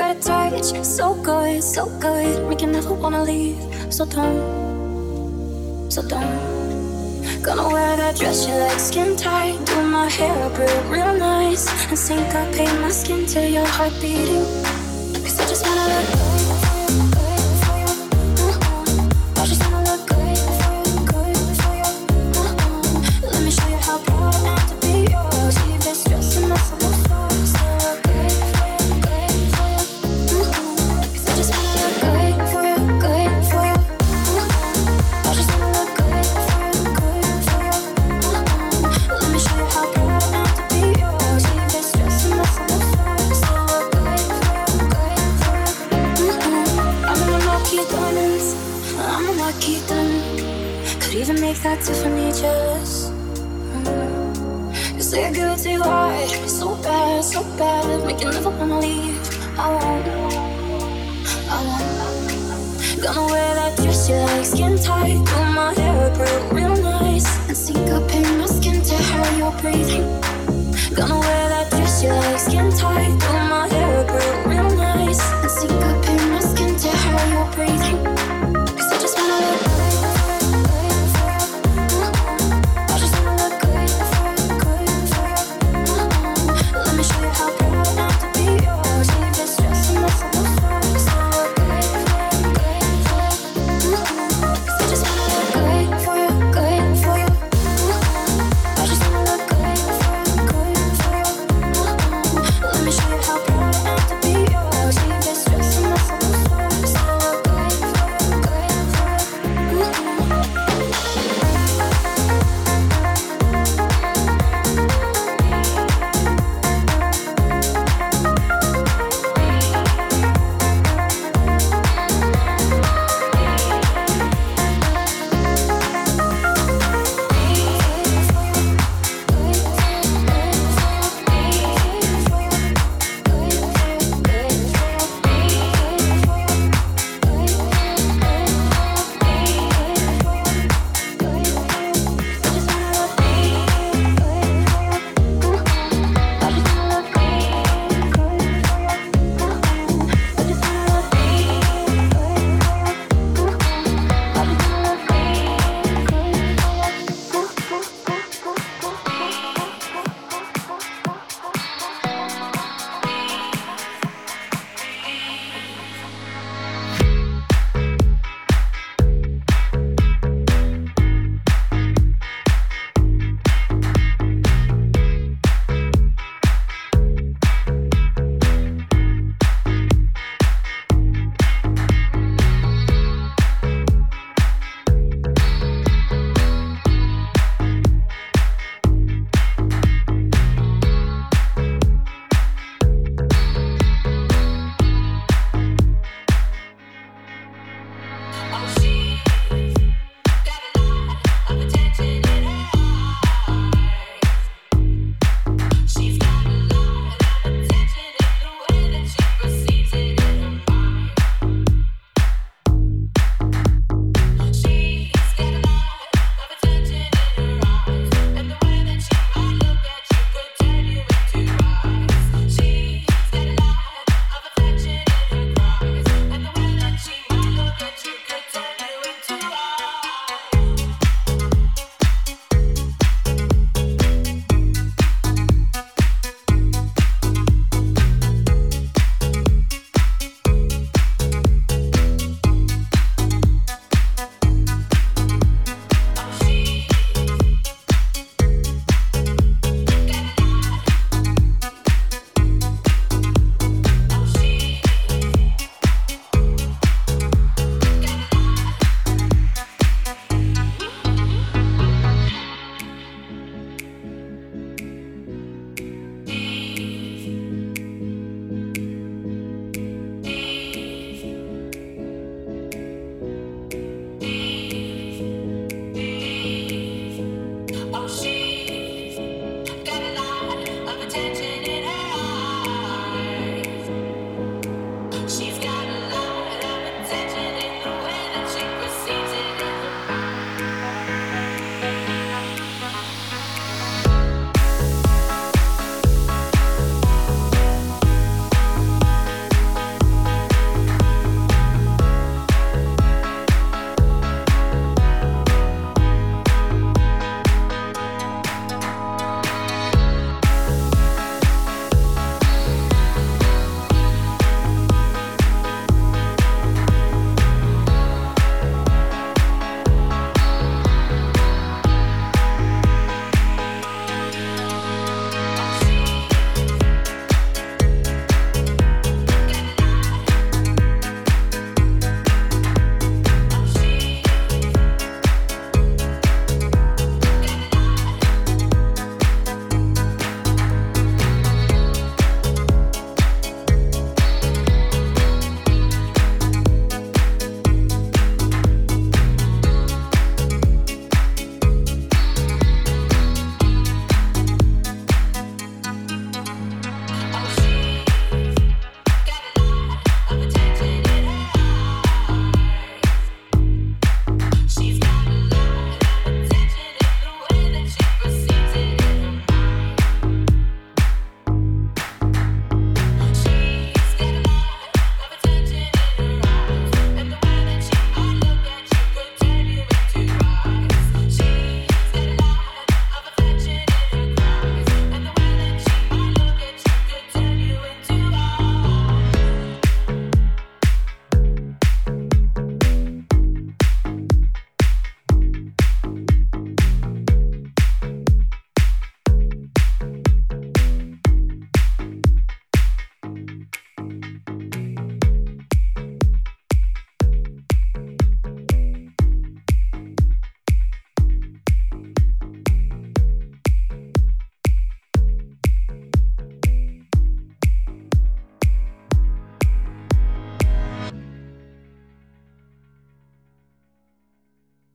got a touch, so good, so good. Make you never wanna leave. So don't, so don't. Gonna wear that dress you like skin tight. Do my hair up real, real nice. And sink up, paint my skin till your heart beating.